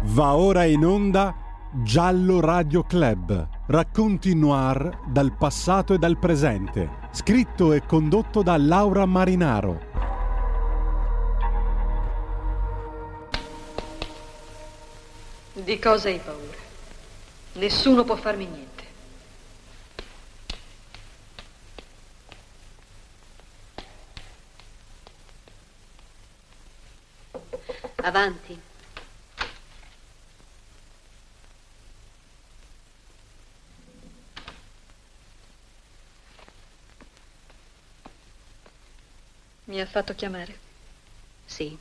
Va ora in onda Giallo Radio Club. Racconti noir dal passato e dal presente. Scritto e condotto da Laura Marinaro. Di cosa hai paura? Nessuno può farmi niente. Avanti. Mi ha fatto chiamare. Sì.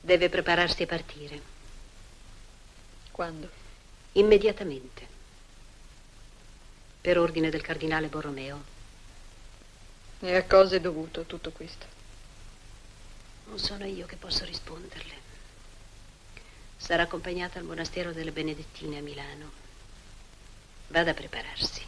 Deve prepararsi a partire. Quando? Immediatamente. Per ordine del cardinale Borromeo. E a cosa è dovuto tutto questo? Non sono io che posso risponderle. Sarà accompagnata al monastero delle Benedettine a Milano. Vada a prepararsi.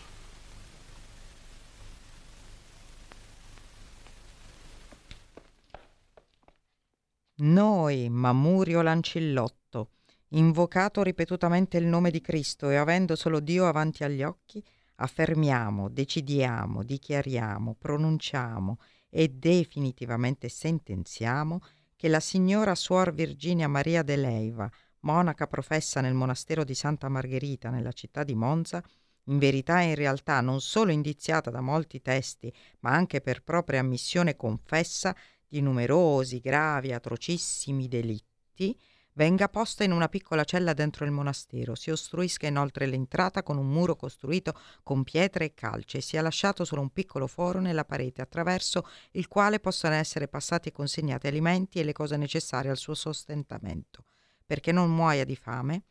Noi, Mamurio Lancillotto, invocato ripetutamente il nome di Cristo e avendo solo Dio avanti agli occhi, affermiamo, decidiamo, dichiariamo, pronunciamo e definitivamente sentenziamo che la signora Suor Virginia Maria de Leiva, monaca professa nel monastero di Santa Margherita nella città di Monza, in verità e in realtà non solo indiziata da molti testi, ma anche per propria ammissione confessa di numerosi, gravi, atrocissimi delitti, venga posta in una piccola cella dentro il monastero, si ostruisca inoltre l'entrata con un muro costruito con pietre e calce e sia lasciato solo un piccolo foro nella parete attraverso il quale possano essere passati e consegnati alimenti e le cose necessarie al suo sostentamento, perché non muoia di fame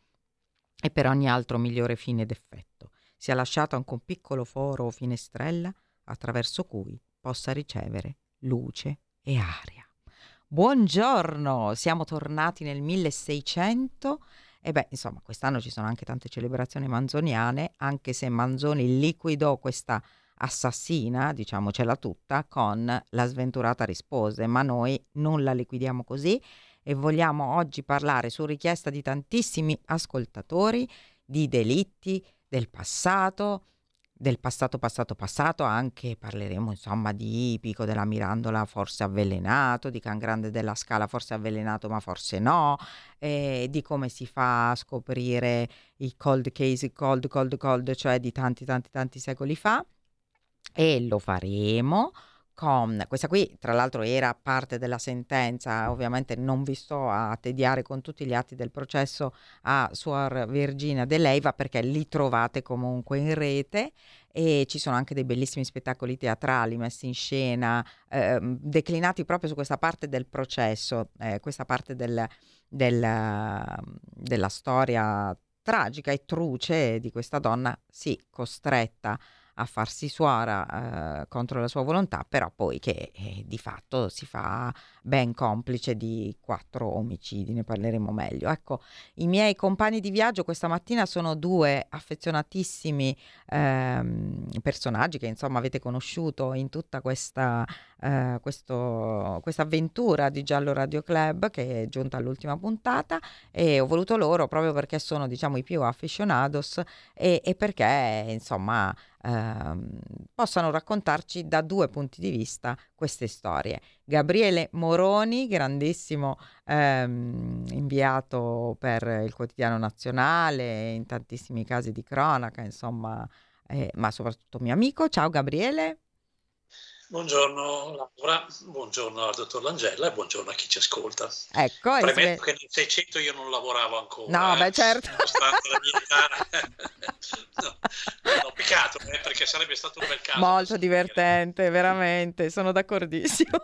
e per ogni altro migliore fine ed effetto. Sia lasciato anche un piccolo foro o finestrella attraverso cui possa ricevere luce e aria. Buongiorno, siamo tornati nel 1600 e beh, insomma, quest'anno ci sono anche tante celebrazioni manzoniane, anche se Manzoni liquidò questa assassina, diciamocela tutta, con la sventurata rispose, ma noi non la liquidiamo così e vogliamo oggi parlare su richiesta di tantissimi ascoltatori di delitti del passato, del passato passato passato anche parleremo insomma di Pico della Mirandola forse avvelenato, di Can Grande della Scala forse avvelenato ma forse no, eh, di come si fa a scoprire i cold case, cold, cold, cold, cioè di tanti tanti tanti secoli fa. E lo faremo con questa qui tra l'altro era parte della sentenza. Ovviamente non vi sto a tediare con tutti gli atti del processo a Suor Virginia De Leiva perché li trovate comunque in rete. E ci sono anche dei bellissimi spettacoli teatrali messi in scena eh, declinati proprio su questa parte del processo eh, questa parte del, del, della storia tragica e truce di questa donna sì costretta a farsi suora eh, contro la sua volontà, però poi che eh, di fatto si fa ben complice di quattro omicidi, ne parleremo meglio. Ecco, i miei compagni di viaggio questa mattina sono due affezionatissimi ehm, personaggi che insomma avete conosciuto in tutta questa eh, questa avventura di Giallo Radio Club che è giunta all'ultima puntata e ho voluto loro proprio perché sono diciamo i più aficionados e, e perché insomma ehm, possano raccontarci da due punti di vista queste storie. Gabriele Moroni, grandissimo ehm, inviato per il quotidiano nazionale, in tantissimi casi di cronaca, insomma, eh, ma soprattutto mio amico. Ciao Gabriele. Buongiorno Laura, buongiorno al dottor Langella e buongiorno a chi ci ascolta. Ecco, Premetto che nel 600 io non lavoravo ancora. No, eh, beh certo. Nonostante la mia età. no, no, peccato, eh, perché sarebbe stato un bel caso. Molto divertente, veramente, sono d'accordissimo.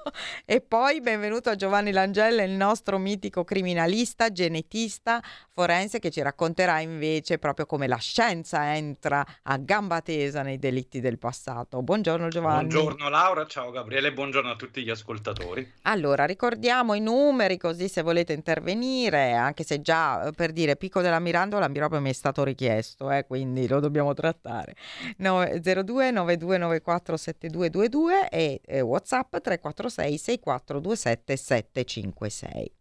e poi benvenuto a Giovanni Langella, il nostro mitico criminalista, genetista, forense, che ci racconterà invece proprio come la scienza entra a gamba tesa nei delitti del passato. Buongiorno Giovanni. Buongiorno Laura ciao Gabriele, buongiorno a tutti gli ascoltatori. Allora, ricordiamo i numeri così se volete intervenire, anche se già eh, per dire Picco della Mirandola proprio mi è stato richiesto, eh, quindi lo dobbiamo trattare. No, 02 9294 7222 e eh, WhatsApp 346 6427 756.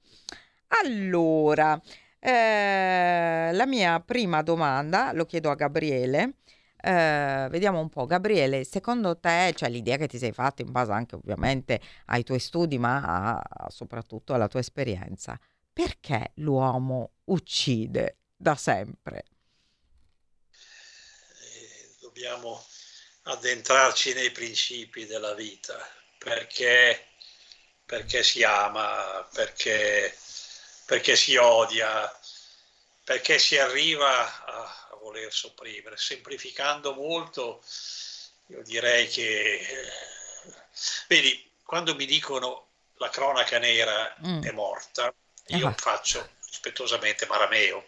Allora, Eh, la mia prima domanda lo chiedo a Gabriele. Eh, vediamo un po', Gabriele, secondo te, cioè l'idea che ti sei fatta in base anche ovviamente ai tuoi studi, ma a, soprattutto alla tua esperienza, perché l'uomo uccide da sempre? Eh, dobbiamo addentrarci nei principi della vita, perché, perché si ama, perché, perché si odia, perché si arriva a, voler sopprimere. Semplificando molto, io direi che, vedi, quando mi dicono la cronaca nera mm. è morta, io uh-huh. faccio rispettosamente Marameo,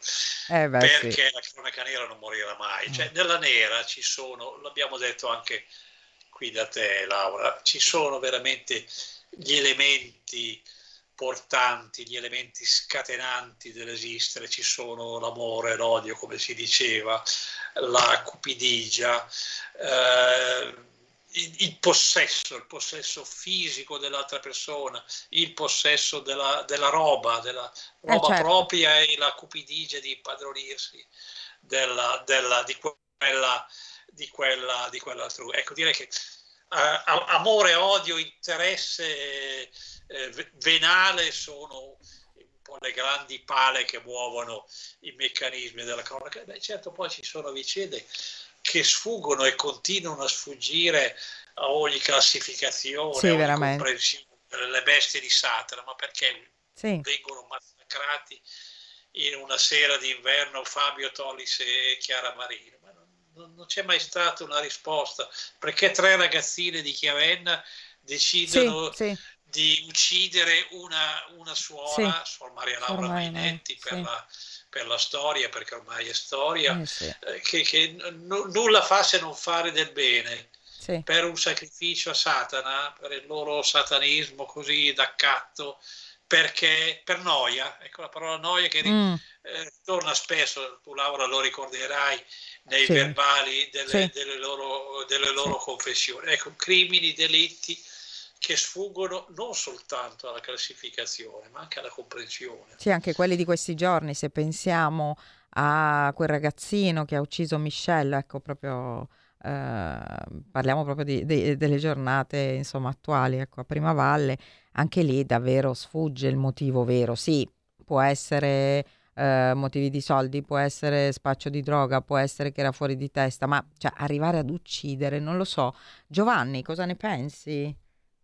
eh beh, perché sì. la cronaca nera non morirà mai. Cioè, mm. nella nera ci sono, l'abbiamo detto anche qui da te Laura, ci sono veramente gli elementi portanti, gli elementi scatenanti dell'esistere, ci sono l'amore, l'odio, come si diceva, la cupidigia, eh, il, possesso, il possesso fisico dell'altra persona, il possesso della, della roba, della eh, roba eh certo. propria e la cupidigia di padronirsi della, della, di quella di quella di quell'altro. Ecco, direi che eh, amore, odio, interesse eh, venale sono un po' le grandi pale che muovono i meccanismi della cronaca. Beh, certo, poi ci sono vicende che sfuggono e continuano a sfuggire a ogni classificazione, sì, a ogni comprensione delle bestie di Satana, ma perché sì. vengono massacrati in una sera d'inverno Fabio Tollis e Chiara Marino? Ma non, non, c'è mai stata una risposta, perché tre ragazzine di Chiavenna decidono sì, sì. Di uccidere una, una suora, Suor Maria Laura Mainetti, per la per la storia, perché ormai è storia, eh sì. eh, che, che n- nulla fa se non fare del bene. Sì. Per un sacrificio a Satana, per il loro satanismo così d'accatto, perché per noia, ecco la parola noia che mm. eh, torna spesso, tu Laura lo ricorderai nei sì. verbali delle, delle loro, delle loro confessioni. Ecco, crimini, delitti che sfuggono non soltanto alla classificazione, ma anche alla comprensione. Sì, anche quelli di questi giorni, se pensiamo a quel ragazzino che ha ucciso Michelle, ecco proprio eh, parliamo proprio di, di, delle giornate insomma attuali, ecco a Prima Valle, anche lì davvero sfugge il motivo vero. Sì, può essere eh, motivi di soldi, può essere spaccio di droga, può essere che era fuori di testa, ma cioè, arrivare ad uccidere, non lo so. Giovanni, cosa ne pensi?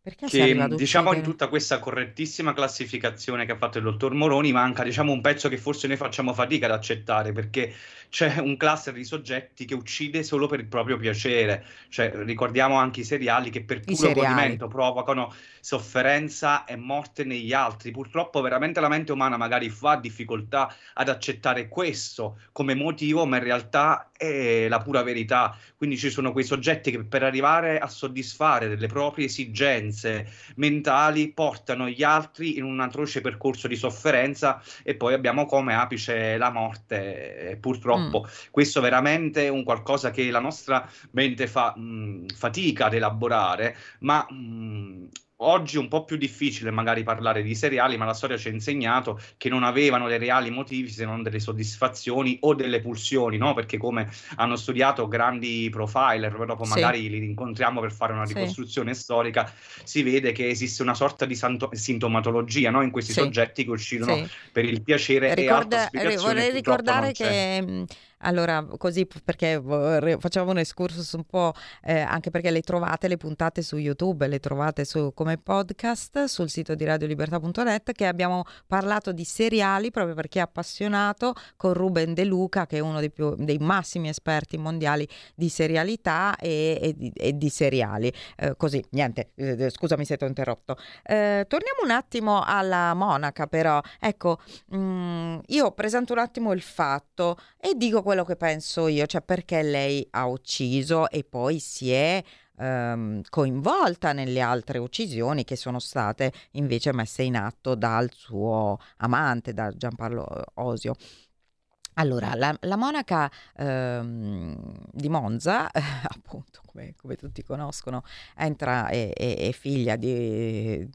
Perché che diciamo in tutta questa correttissima classificazione che ha fatto il dottor Moroni manca diciamo un pezzo che forse noi facciamo fatica ad accettare perché c'è un cluster di soggetti che uccide solo per il proprio piacere. Cioè ricordiamo anche i seriali che per puro godimento provocano sofferenza e morte negli altri. Purtroppo veramente la mente umana magari fa difficoltà ad accettare questo come motivo ma in realtà è la pura verità quindi ci sono quei soggetti che per arrivare a soddisfare delle proprie esigenze mentali portano gli altri in un atroce percorso di sofferenza e poi abbiamo come apice la morte. Purtroppo mm. questo veramente è un qualcosa che la nostra mente fa mh, fatica ad elaborare, ma mh, Oggi è un po' più difficile magari parlare di seriali, ma la storia ci ha insegnato che non avevano dei reali motivi se non delle soddisfazioni o delle pulsioni, no? Perché come hanno studiato grandi profiler, poi dopo sì. magari li incontriamo per fare una ricostruzione sì. storica, si vede che esiste una sorta di santo- sintomatologia no? in questi sì. soggetti che uscirono per il piacere Ricorda, e Vorrei ricordare che allora, così perché facciamo un excursus un po', eh, anche perché le trovate le puntate su YouTube, le trovate su, come podcast sul sito di radiolibertà.net che abbiamo parlato di seriali proprio perché è appassionato con Ruben De Luca che è uno dei, più, dei massimi esperti mondiali di serialità e, e, di, e di, seriali. Eh, così, niente, eh, scusami se ti ho interrotto. Eh, torniamo un attimo alla monaca però. Ecco, mh, mm, io presento un attimo il fatto e dico quello quello che penso io, cioè perché lei ha ucciso e poi si è ehm, coinvolta nelle altre uccisioni che sono state invece messe in atto dal suo amante, da Giampaolo Osio. Allora, la, la monaca ehm, di Monza, eh, appunto, come, come, tutti conoscono, entra, è, è, è figlia di,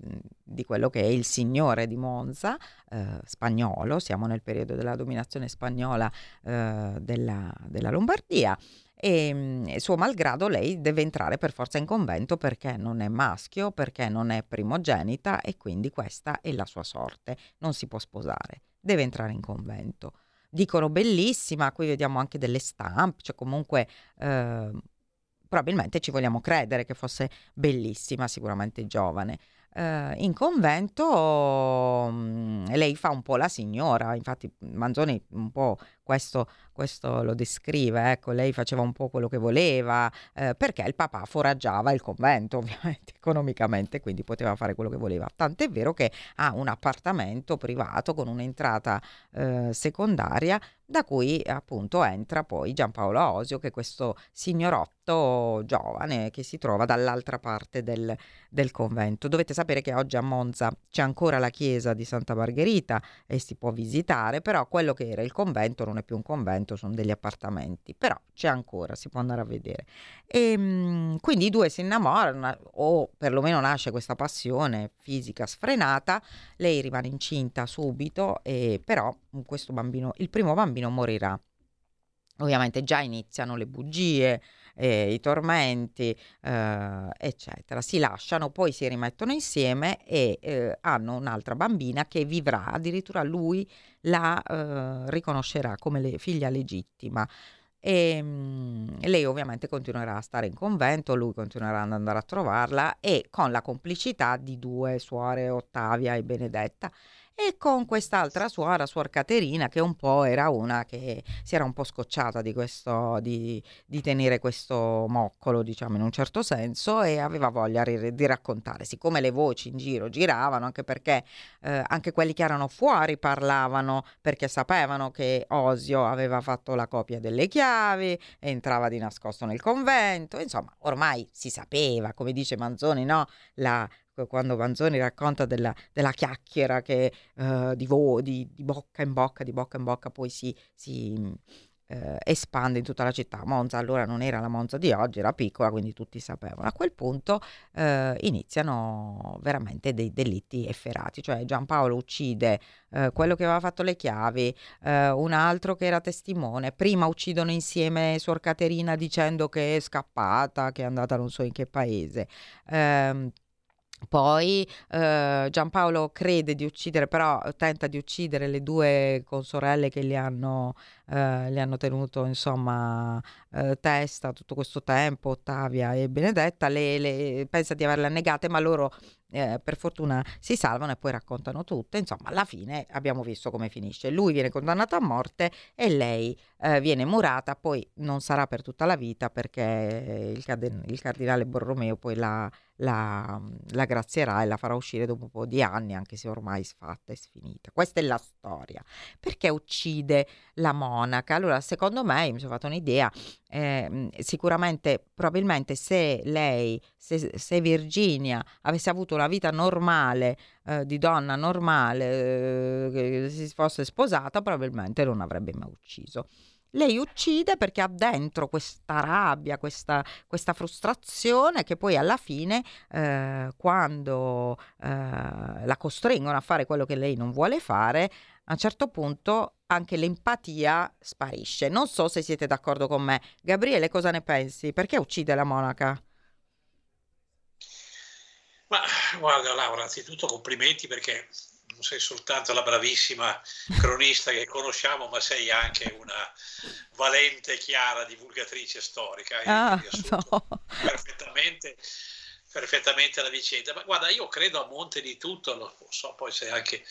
di, quello che è il signore di Monza, eh, spagnolo, siamo nel periodo della dominazione spagnola eh, della, della Lombardia e mm, suo malgrado lei deve entrare per forza in convento perché non è maschio, perché non è primogenita e quindi questa è la sua sorte, non si può sposare, deve entrare in convento dicono bellissima, qui vediamo anche delle stampe, cioè comunque eh, probabilmente ci vogliamo credere che fosse bellissima, sicuramente giovane. Uh, in convento um, lei fa un po' la signora, infatti Manzoni un po' questo, questo lo descrive, ecco, lei faceva un po' quello che voleva, eh, perché il papà foraggiava il convento ovviamente economicamente, quindi poteva fare quello che voleva. Tant'è vero che ha un appartamento privato con un'entrata eh, secondaria da cui appunto entra poi Giampaolo Osio, che è questo signorotto giovane che si trova dall'altra parte del, del, convento. Dovete sapere che oggi a Monza c'è ancora la chiesa di Santa Margherita e si può visitare, però quello che era il convento non è più un convento, sono degli appartamenti, però c'è ancora, si può andare a vedere. E ehm, quindi i due si innamorano, o perlomeno nasce questa passione fisica sfrenata, lei rimane incinta subito, e però questo bambino, il primo bambino morirà. Ovviamente già iniziano le bugie, eh, i tormenti, eh, eccetera. Si lasciano, poi si rimettono insieme e eh, hanno un'altra bambina che vivrà, addirittura lui la eh, riconoscerà come le, figlia legittima. E mh, lei ovviamente continuerà a stare in convento, lui continuerà ad andare a trovarla e con la complicità di due suore, Ottavia e Benedetta, e con quest'altra suora, suor Caterina, che un po' era una che si era un po' scocciata di, questo, di, di tenere questo moccolo, diciamo in un certo senso, e aveva voglia di, di raccontare. Siccome le voci in giro giravano, anche perché eh, anche quelli che erano fuori parlavano, perché sapevano che Osio aveva fatto la copia delle chiavi, entrava di nascosto nel convento, insomma, ormai si sapeva, come dice Manzoni, no? La quando Manzoni racconta della, della chiacchiera che uh, di, vo- di, di, bocca in bocca, di bocca in bocca poi si, si uh, espande in tutta la città. Monza allora non era la Monza di oggi, era piccola, quindi tutti sapevano. A quel punto uh, iniziano veramente dei delitti efferati, cioè Giampaolo uccide quello che aveva fatto le chiavi, un altro che era testimone, prima uccidono insieme Suor Caterina dicendo che è scappata, che è andata non so in che paese. Poi eh, Giampaolo crede di uccidere, però tenta di uccidere le due consorelle che gli hanno, eh, gli hanno tenuto insomma eh, testa tutto questo tempo, Ottavia e Benedetta. Le, le, pensa di averle annegate, ma loro eh, per fortuna si salvano e poi raccontano tutto. Insomma, alla fine abbiamo visto come finisce. Lui viene condannato a morte e lei eh, viene murata, poi non sarà per tutta la vita perché il, card- il cardinale Borromeo poi la, la, la, grazierà e la farà uscire dopo un po' di anni, anche se ormai sfatta e sfinita. Questa è la storia. Perché uccide la monaca? Allora, secondo me, mi sono fatta un'idea, eh, sicuramente, probabilmente se lei, se, se, Virginia avesse avuto una vita normale, eh, di donna normale, eh, che si fosse sposata, probabilmente non avrebbe mai ucciso. Lei uccide perché ha dentro questa rabbia, questa, questa frustrazione che poi alla fine, eh, quando eh, la costringono a fare quello che lei non vuole fare, a un certo punto anche l'empatia sparisce. Non so se siete d'accordo con me. Gabriele, cosa ne pensi? Perché uccide la monaca? Ma guarda Laura, anzitutto complimenti perché non sei soltanto la bravissima cronista che conosciamo, ma sei anche una valente e chiara divulgatrice storica. Ah, no. perfettamente, perfettamente la vicenda. Ma guarda, io credo a monte di tutto, lo so poi se anche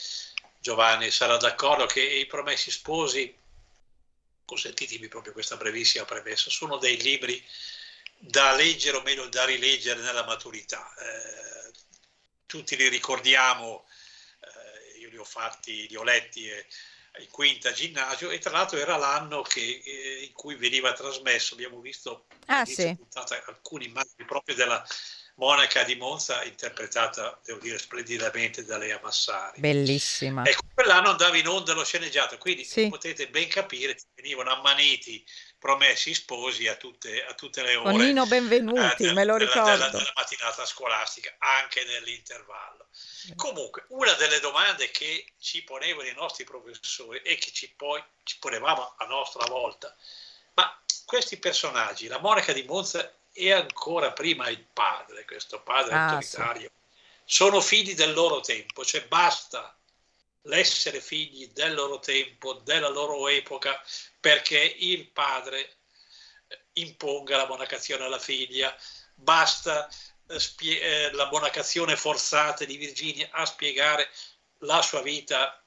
Giovanni sarà d'accordo, che i promessi sposi, consentitemi proprio questa brevissima premessa, sono dei libri da leggere o meglio da rileggere nella maturità. Eh, tutti li ricordiamo li ho fatti, li ho letti eh, in quinta ginnasio e tra l'altro era l'anno che, eh, in cui veniva trasmesso, abbiamo visto ah, sì. puntata, alcune immagini proprio della, Monaca di Monza, interpretata, devo dire, splendidamente da Lea Massari. Bellissima. Ecco, quell'anno andava in onda lo sceneggiato, quindi sì. potete ben capire, venivano ammaniti promessi sposi a tutte, a tutte le ore. Nino Benvenuti, eh, me lo ricordo. Della, della, mattinata scolastica, anche nell'intervallo. Comunque, una delle domande che ci ponevano i nostri professori e che ci poi ci ponevamo a nostra volta, ma questi personaggi, la Monaca di Monza e ancora prima il padre, questo padre ah, autoritario, sì. sono figli del loro tempo, cioè basta l'essere figli del loro tempo, della loro epoca, perché il padre imponga la monacazione alla figlia, basta eh, spie- eh, la monacazione forzata di Virginia a spiegare la sua vita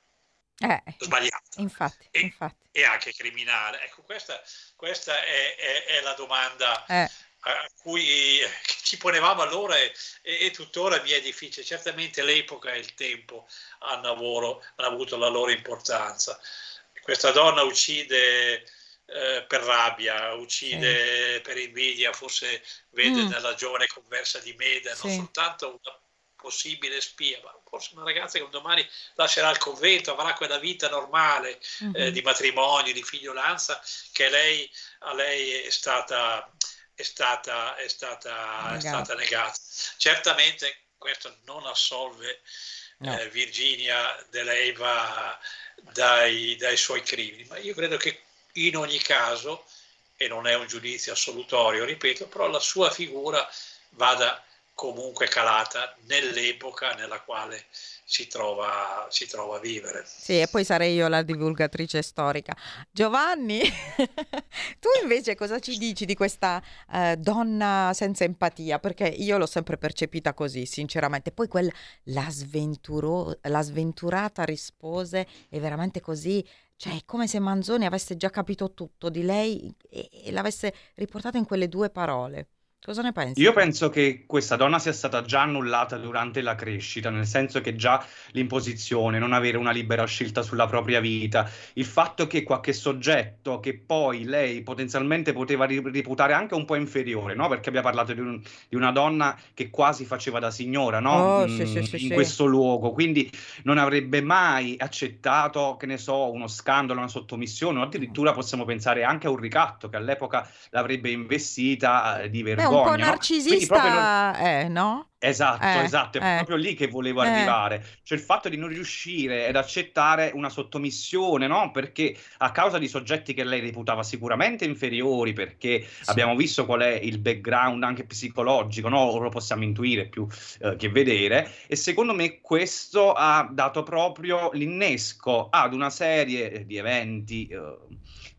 eh, sbagliata infatti, e, infatti. e, anche criminale. Ecco, questa, questa è, è, è, la domanda eh. A cui ci ponevamo allora e, e, tuttora mi è difficile. Certamente l'epoca e il tempo hanno, lavoro, hanno avuto la loro importanza. Questa donna uccide eh, per rabbia, uccide sì. per invidia, forse vede mm. nella giovane conversa di Meda sì. non soltanto una possibile spia, ma forse una ragazza che un domani lascerà il convento, avrà quella vita normale mm-hmm. eh, di matrimonio, di figliolanza che lei, a lei è stata, è stata, è stata, è stata negata. Certamente questo non assolve no. eh, Virginia De Leiva dai, dai suoi crimini, ma io credo che in ogni caso, e non è un giudizio assolutorio, ripeto, però la sua figura vada comunque calata nell'epoca nella quale si trova, si trova, a vivere. Sì, e poi sarei io la divulgatrice storica. Giovanni, tu invece cosa ci dici di questa uh, donna senza empatia? Perché io l'ho sempre percepita così, sinceramente. Poi quella, la, sventuro, la sventurata rispose è veramente così cioè, è come se Manzoni avesse già capito tutto di lei e, e l'avesse riportato in quelle due parole. Cosa ne pensi? Io penso che questa donna sia stata già annullata durante la crescita, nel senso che già l'imposizione, non avere una libera scelta sulla propria vita, il fatto che qualche soggetto che poi lei potenzialmente poteva riputare anche un po' inferiore, no? Perché abbiamo parlato di, un, di, una donna che quasi faceva da signora, no? Oh, mm, sì, sì, sì, in questo luogo, quindi non avrebbe mai accettato, che ne so, uno scandalo, una sottomissione, o addirittura possiamo pensare anche a un ricatto che all'epoca l'avrebbe investita eh, di vergogna un po' narcisista, non... eh, no? Esatto, eh, esatto, è eh, proprio lì che volevo eh. arrivare. Cioè il fatto di non riuscire ad accettare una sottomissione, no? Perché a causa di soggetti che lei reputava sicuramente inferiori, perché sì. abbiamo visto qual è il background anche psicologico, no? Lo possiamo intuire più eh, che vedere. E secondo me questo ha dato proprio l'innesco ad una serie di eventi eh,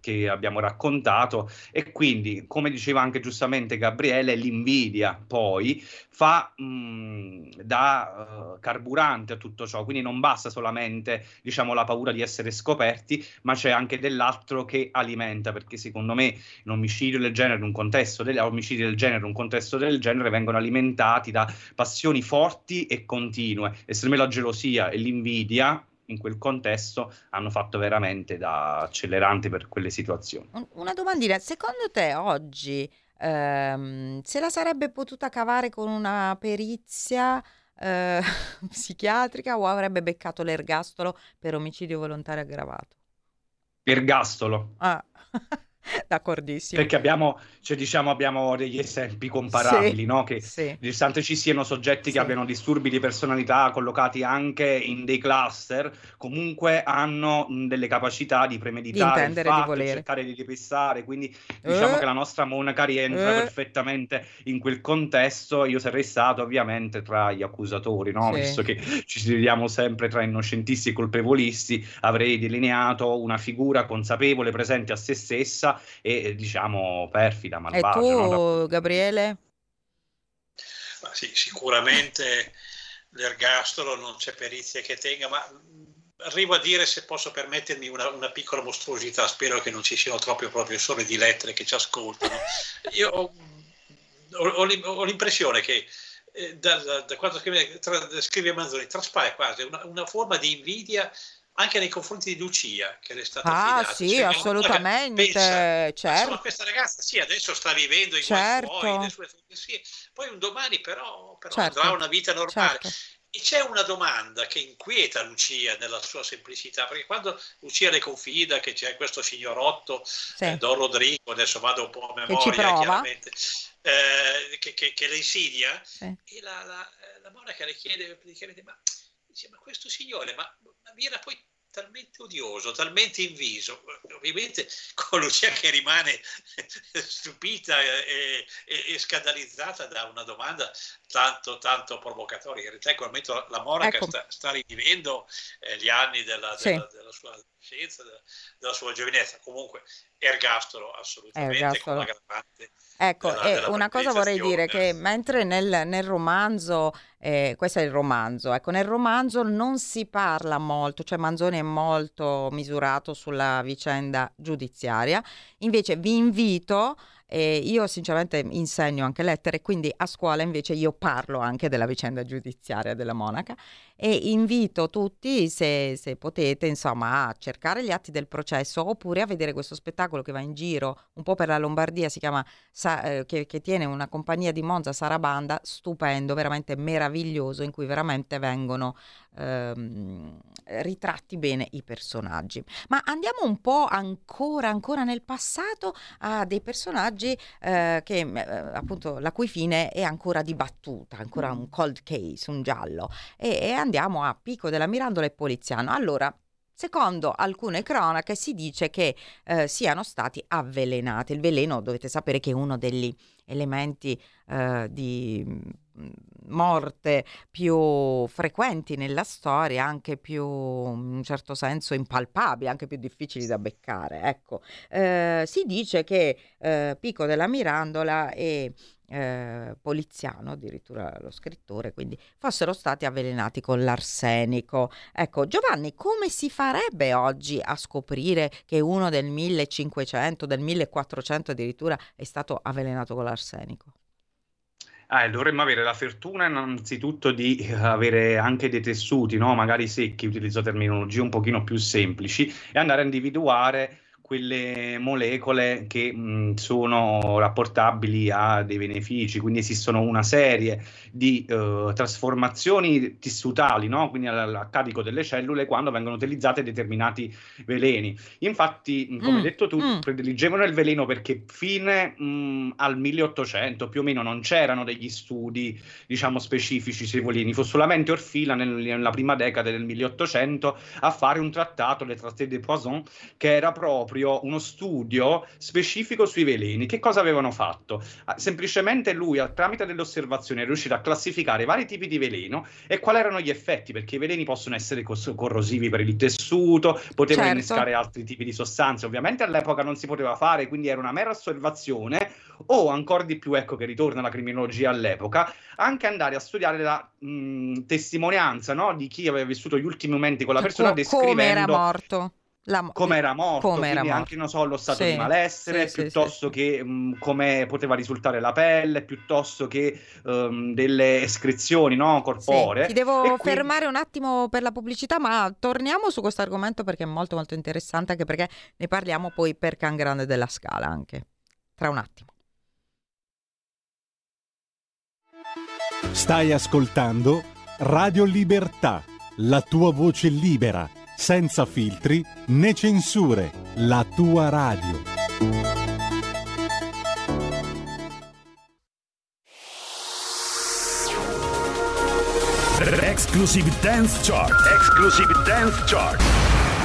che abbiamo raccontato. E quindi, come diceva anche giustamente Gabriele, l'invidia poi fa mh, da uh, carburante a tutto ciò, quindi non basta solamente diciamo, la paura di essere scoperti, ma c'è anche dell'altro che alimenta, perché secondo me un omicidio del genere, un contesto del, omicidi del genere, un contesto del genere vengono alimentati da passioni forti e continue. E secondo me la gelosia e l'invidia in quel contesto hanno fatto veramente da accelerante per quelle situazioni. Una domandina, secondo te oggi ehm, se la sarebbe potuta cavare con una perizia eh, psichiatrica o avrebbe beccato l'ergastolo per omicidio volontario aggravato? Ergastolo. Ah. D'accordissimo. Perché abbiamo, cioè, diciamo, abbiamo degli esempi comparabili, sì, no? che sì. nonostante ci siano soggetti sì. che abbiano disturbi di personalità collocati anche in dei cluster, comunque hanno delle capacità di premeditare, di, fatto, di cercare di ripensare, quindi diciamo eh, che la nostra monaca rientra eh, perfettamente in quel contesto. Io sarei stato ovviamente tra gli accusatori, no? visto che ci vediamo sempre tra innocentisti e colpevolisti, avrei delineato una figura consapevole, presente a se stessa e diciamo perfida, malvagia. E tu, no? Gabriele? Ma sì, sicuramente l'ergastolo non c'è perizia che tenga, ma arrivo a dire, se posso permettermi, una, una, piccola mostruosità, spero che non ci siano troppi professori di lettere che ci ascoltano. Io ho, ho, ho l'impressione che eh, da, da, da, quando scrive, tra, scrive Manzoni traspare quasi una, una, forma di invidia anche nei confronti di Lucia che le è stata ah, affidata. sì, cioè, assolutamente, pensa, certo. Insomma, questa ragazza sì, adesso sta vivendo i certo. suoi, le sue fantasie, poi un domani però, però certo. avrà una vita normale. Certo. E c'è una domanda che inquieta Lucia nella sua semplicità, perché quando Lucia le confida che c'è questo signorotto, sì. eh, Don Rodrigo, adesso vado un po' a memoria chiaramente, eh, che, che, che, le insidia, sì. e la, la, la monaca le chiede praticamente, ma, dice, ma questo signore, ma, ma vi era poi talmente odioso, talmente inviso, ovviamente con Lucia che rimane stupita e, e, e, scandalizzata da una domanda tanto, tanto provocatoria. In realtà in quel momento la monaca ecco. sta, sta, rivivendo eh, gli anni della, sì. della, della sua adolescenza, della, della, sua giovinezza. Comunque ergastolo assolutamente ergastolo. Ecco, della, della una cosa vorrei dire che mentre nel, nel romanzo eh, questo è il romanzo. Ecco, nel romanzo non si parla molto, cioè Manzoni è molto misurato sulla vicenda giudiziaria. Invece vi invito e io sinceramente insegno anche lettere, quindi a scuola invece io parlo anche della vicenda giudiziaria della monaca e invito tutti, se, se potete, insomma, a cercare gli atti del processo oppure a vedere questo spettacolo che va in giro un po' per la Lombardia, si chiama, eh, che, che tiene una compagnia di Monza Sarabanda, stupendo, veramente meraviglioso, in cui veramente vengono ehm, ritratti bene i personaggi. Ma andiamo un po' ancora, ancora nel passato a dei personaggi eh, che eh, appunto la cui fine è ancora dibattuta, ancora un cold case, un giallo. E, e andiamo a Pico della Mirandola e Poliziano. Allora, Secondo alcune cronache si dice che eh, siano stati avvelenati. Il veleno dovete sapere che è uno degli elementi eh, di morte più frequenti nella storia, anche più in un certo senso impalpabili, anche più difficili da beccare. Ecco, eh, si dice che eh, Pico della Mirandola e eh, Poliziano, addirittura lo scrittore, quindi fossero stati avvelenati con l'arsenico. Ecco, Giovanni, come si farebbe oggi a scoprire che uno del 1500, del 1400 addirittura è stato avvelenato con l'arsenico? Ah, dovremmo avere la fortuna innanzitutto di avere anche dei tessuti, no? magari secchi, utilizzo terminologie un pochino più semplici, e andare a individuare quelle molecole che mh, sono rapportabili a dei benefici, quindi esistono una serie di uh, trasformazioni tissutali, no? quindi a, a, carico delle cellule quando vengono utilizzati determinati veleni. Infatti, come mm, detto tu, mm. prediligevano il veleno perché fine mh, al 1800 più o meno non c'erano degli studi, diciamo, specifici sui veleni, fu solamente Orfila nel, nella prima decade del 1800 a fare un trattato, le Traité de Poison, che era proprio proprio uno studio specifico sui veleni. Che cosa avevano fatto? Ah, semplicemente lui, tramite delle osservazioni, è riuscito a classificare vari tipi di veleno e quali erano gli effetti, perché i veleni possono essere cos- corrosivi per il tessuto, potevano certo. innescare altri tipi di sostanze. Ovviamente all'epoca non si poteva fare, quindi era una mera osservazione o ancora di più, ecco che ritorna la criminologia all'epoca, anche andare a studiare la mh, testimonianza no? di chi aveva vissuto gli ultimi momenti con la persona, Co- descrivendo come era morto la, come era morto, come era morto. anche non so, lo stato sì, di malessere, sì, piuttosto sì, che mh, come poteva risultare la pelle, piuttosto che um, delle escrezioni no, corporee. Ti devo e fermare un attimo per la pubblicità, ma torniamo su questo argomento perché è molto molto interessante, anche perché ne parliamo poi per Can Grande della Scala anche, tra un attimo. Stai ascoltando Radio Libertà, la tua voce libera senza filtri né censure, la tua radio. Exclusive Dance Chart. Exclusive Dance Chart.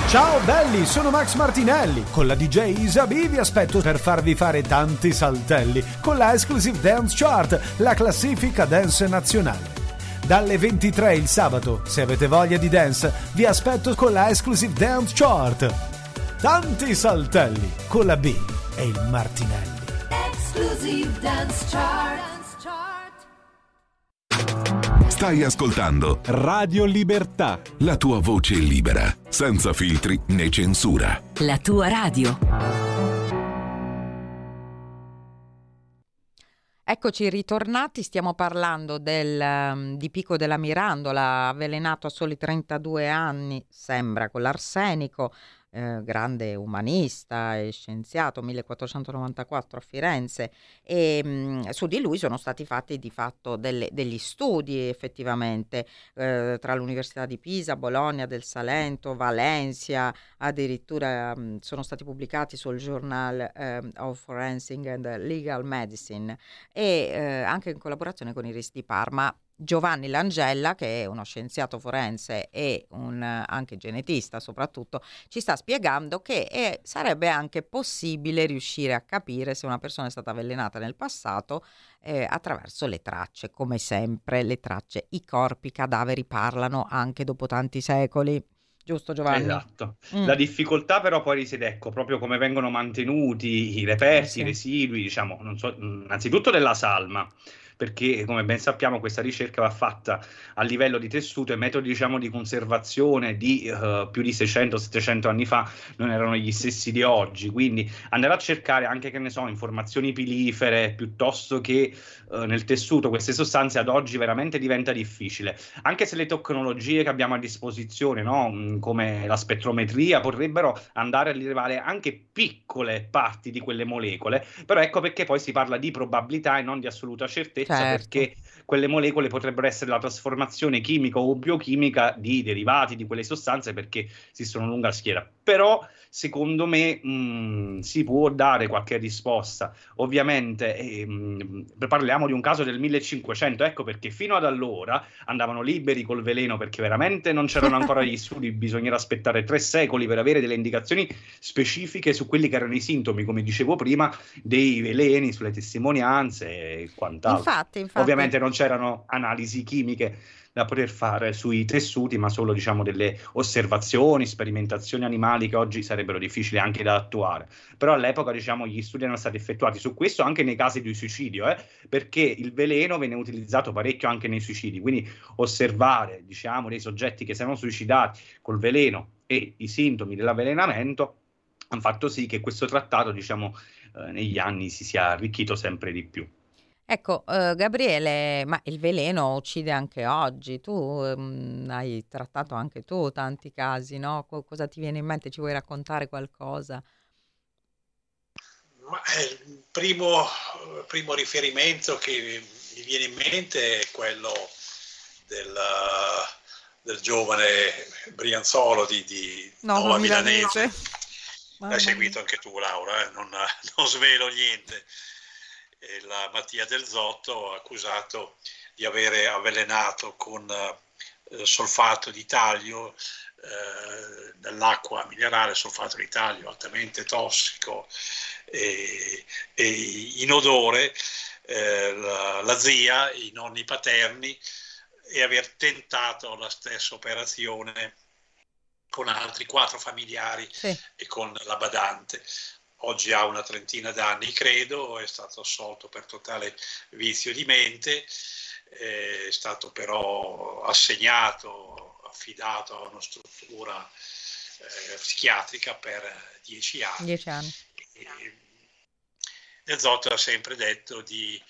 Ciao belli, sono Max Martinelli. Con la DJ Isabi vi aspetto per farvi fare tanti saltelli con la Exclusive Dance Chart, la classifica dance nazionale dalle 23 il sabato. Se avete voglia di dance, vi aspetto con la Exclusive Dance Chart. Tanti saltelli con la B e il Martinelli. Exclusive Dance Chart. Stai ascoltando Radio Libertà. La tua voce libera, senza filtri né censura. La tua radio. Eccoci ritornati, stiamo parlando del, um, di Pico della Mirandola, avvelenato a soli 32 anni, sembra, con l'arsenico, eh, grande umanista e scienziato, 1494 a Firenze, e mh, mm, su di lui sono stati fatti di fatto delle, degli studi effettivamente eh, tra l'Università di Pisa, Bologna, del Salento, Valencia, addirittura mh, mm, sono stati pubblicati sul Journal eh, of Forensic and Legal Medicine e eh, anche in collaborazione con Iris di Parma Giovanni Langella, che è uno scienziato forense e un, anche genetista soprattutto, ci sta spiegando che è, sarebbe anche possibile riuscire a capire se una persona è stata avvelenata nel passato eh, attraverso le tracce. Come sempre, le tracce, i corpi, i cadaveri parlano anche dopo tanti secoli. Giusto Giovanni? Esatto. Mm. La difficoltà però poi risiede, ecco, proprio come vengono mantenuti i reperti, eh sì. i residui, diciamo, so, innanzitutto della salma perché come ben sappiamo questa ricerca va fatta a livello di tessuto e metodi diciamo, di conservazione di uh, più di 600-700 anni fa non erano gli stessi di oggi, quindi andare a cercare anche che ne so, informazioni pilifere piuttosto che uh, nel tessuto queste sostanze ad oggi veramente diventa difficile, anche se le tecnologie che abbiamo a disposizione, no? Mm, come la spettrometria, potrebbero andare a rilevare anche piccole parti di quelle molecole, però ecco perché poi si parla di probabilità e non di assoluta certezza certo. perché quelle molecole potrebbero essere la trasformazione chimica o biochimica di derivati di quelle sostanze perché esistono a lunga schiera. Però secondo me mh, mm, si può dare qualche risposta. Ovviamente eh, mh, parliamo di un caso del 1500, ecco perché fino ad allora andavano liberi col veleno perché veramente non c'erano ancora gli studi, bisognava aspettare tre secoli per avere delle indicazioni specifiche su quelli che erano i sintomi, come dicevo prima, dei veleni, sulle testimonianze e quant'altro. Infatti, infatti. Ovviamente non c'erano analisi chimiche da poter fare sui tessuti, ma solo diciamo delle osservazioni, sperimentazioni animali che oggi sarebbero difficili anche da attuare. Però all'epoca diciamo gli studi erano stati effettuati su questo anche nei casi di suicidio, eh, perché il veleno venne utilizzato parecchio anche nei suicidi, quindi osservare diciamo dei soggetti che si erano suicidati col veleno e i sintomi dell'avvelenamento hanno fatto sì che questo trattato diciamo eh, negli anni si sia arricchito sempre di più. Ecco, eh, Gabriele, ma il veleno uccide anche oggi. Tu ehm, hai trattato anche tu tanti casi, no? Co- cosa ti viene in mente? Ci vuoi raccontare qualcosa? Ma, eh, il primo, primo riferimento che mi viene in mente è quello del, del giovane Brianzolo di, di no, Nuova Milanese. Milanese. L'hai seguito anche tu, Laura, eh? non, non svelo niente la Mattia del Zotto accusato di avere avvelenato con eh, solfato di taglio eh, dell'acqua minerale, solfato di taglio altamente tossico e, e inodore, eh, la, la zia, i nonni paterni e aver tentato la stessa operazione con altri quattro familiari sì. e con la badante oggi ha una trentina d'anni, credo, è stato assolto per totale vizio di mente, è stato però assegnato, affidato a una struttura eh, psichiatrica per dieci anni. Dieci anni. E, Zotto ha sempre detto di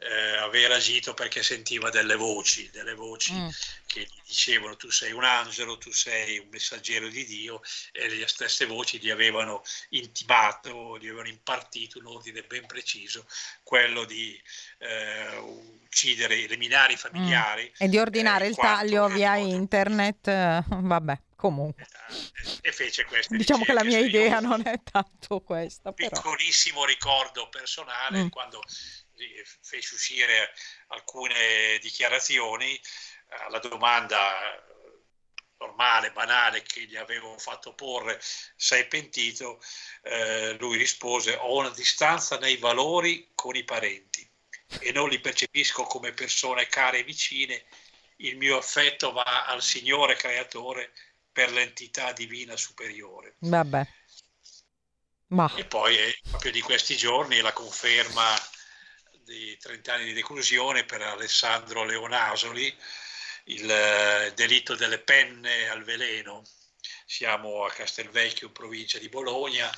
eh, aver agito perché sentiva delle voci, delle voci mm. che gli dicevano tu sei un angelo, tu sei un messaggero di Dio e le stesse voci gli avevano intimato, gli avevano impartito un ordine ben preciso, quello di eh, uccidere, eliminare i mm. familiari. Mm. E di ordinare eh, il taglio via internet, eh, vabbè comunque. E fece queste Diciamo che la mia idea non è tanto questa. Piccolissimo però. ricordo personale mm. quando fece uscire alcune dichiarazioni alla domanda eh, normale, banale che gli avevo fatto porre, sei pentito, eh, lui rispose ho una distanza nei valori con i parenti e non li percepisco come persone care e vicine, il mio affetto va al Signore Creatore per l'entità divina superiore. Vabbè. Ma. E poi è proprio di questi giorni la conferma di 30 anni di reclusione per Alessandro Leonasoli, il eh, delitto delle penne al veleno. Siamo a Castelvecchio, in provincia di Bologna,